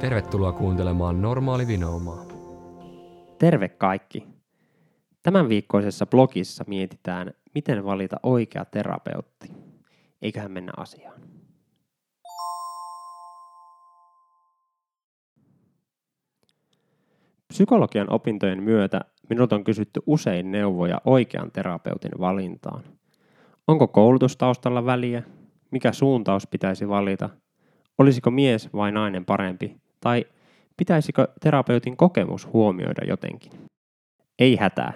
Tervetuloa kuuntelemaan Normaali Vinoumaa. Terve kaikki! Tämän viikkoisessa blogissa mietitään, miten valita oikea terapeutti. Eiköhän mennä asiaan. Psykologian opintojen myötä minulta on kysytty usein neuvoja oikean terapeutin valintaan. Onko koulutustaustalla väliä? Mikä suuntaus pitäisi valita? Olisiko mies vai nainen parempi? Tai pitäisikö terapeutin kokemus huomioida jotenkin? Ei hätää.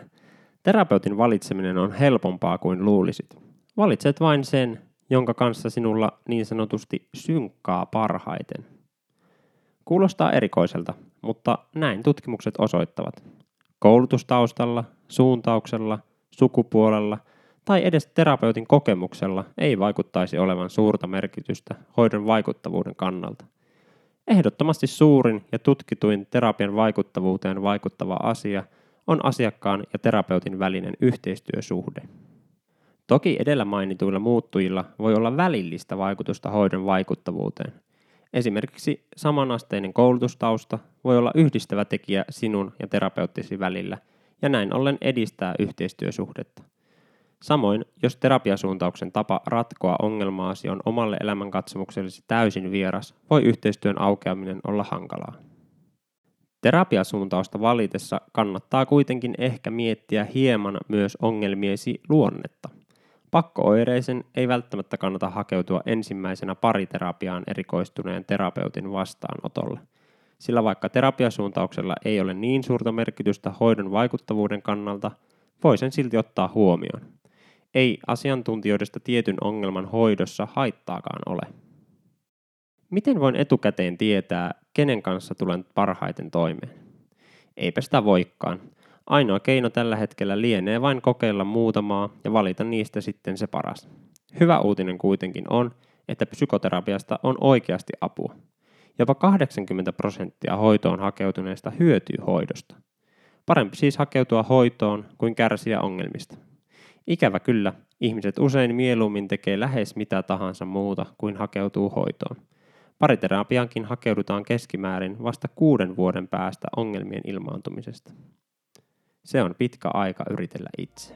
Terapeutin valitseminen on helpompaa kuin luulisit. Valitset vain sen, jonka kanssa sinulla niin sanotusti synkkaa parhaiten. Kuulostaa erikoiselta, mutta näin tutkimukset osoittavat. Koulutustaustalla, suuntauksella, sukupuolella tai edes terapeutin kokemuksella ei vaikuttaisi olevan suurta merkitystä hoidon vaikuttavuuden kannalta. Ehdottomasti suurin ja tutkituin terapian vaikuttavuuteen vaikuttava asia on asiakkaan ja terapeutin välinen yhteistyösuhde. Toki edellä mainituilla muuttujilla voi olla välillistä vaikutusta hoidon vaikuttavuuteen – Esimerkiksi samanasteinen koulutustausta voi olla yhdistävä tekijä sinun ja terapeuttisi välillä ja näin ollen edistää yhteistyösuhdetta. Samoin, jos terapiasuuntauksen tapa ratkoa ongelmaasi on omalle elämänkatsomuksellesi täysin vieras, voi yhteistyön aukeaminen olla hankalaa. Terapiasuuntausta valitessa kannattaa kuitenkin ehkä miettiä hieman myös ongelmiesi luonnetta. Pakkooireisen ei välttämättä kannata hakeutua ensimmäisenä pariterapiaan erikoistuneen terapeutin vastaanotolle, sillä vaikka terapiasuuntauksella ei ole niin suurta merkitystä hoidon vaikuttavuuden kannalta, voi sen silti ottaa huomioon. Ei asiantuntijoidesta tietyn ongelman hoidossa haittaakaan ole. Miten voin etukäteen tietää, kenen kanssa tulen parhaiten toimeen? Eipä sitä voikaan. Ainoa keino tällä hetkellä lienee vain kokeilla muutamaa ja valita niistä sitten se paras. Hyvä uutinen kuitenkin on, että psykoterapiasta on oikeasti apua. Jopa 80 prosenttia hoitoon hakeutuneista hyötyy hoidosta. Parempi siis hakeutua hoitoon kuin kärsiä ongelmista. Ikävä kyllä, ihmiset usein mieluummin tekee lähes mitä tahansa muuta kuin hakeutuu hoitoon. Pariterapiankin hakeudutaan keskimäärin vasta kuuden vuoden päästä ongelmien ilmaantumisesta. Se on pitkä aika yritellä itse.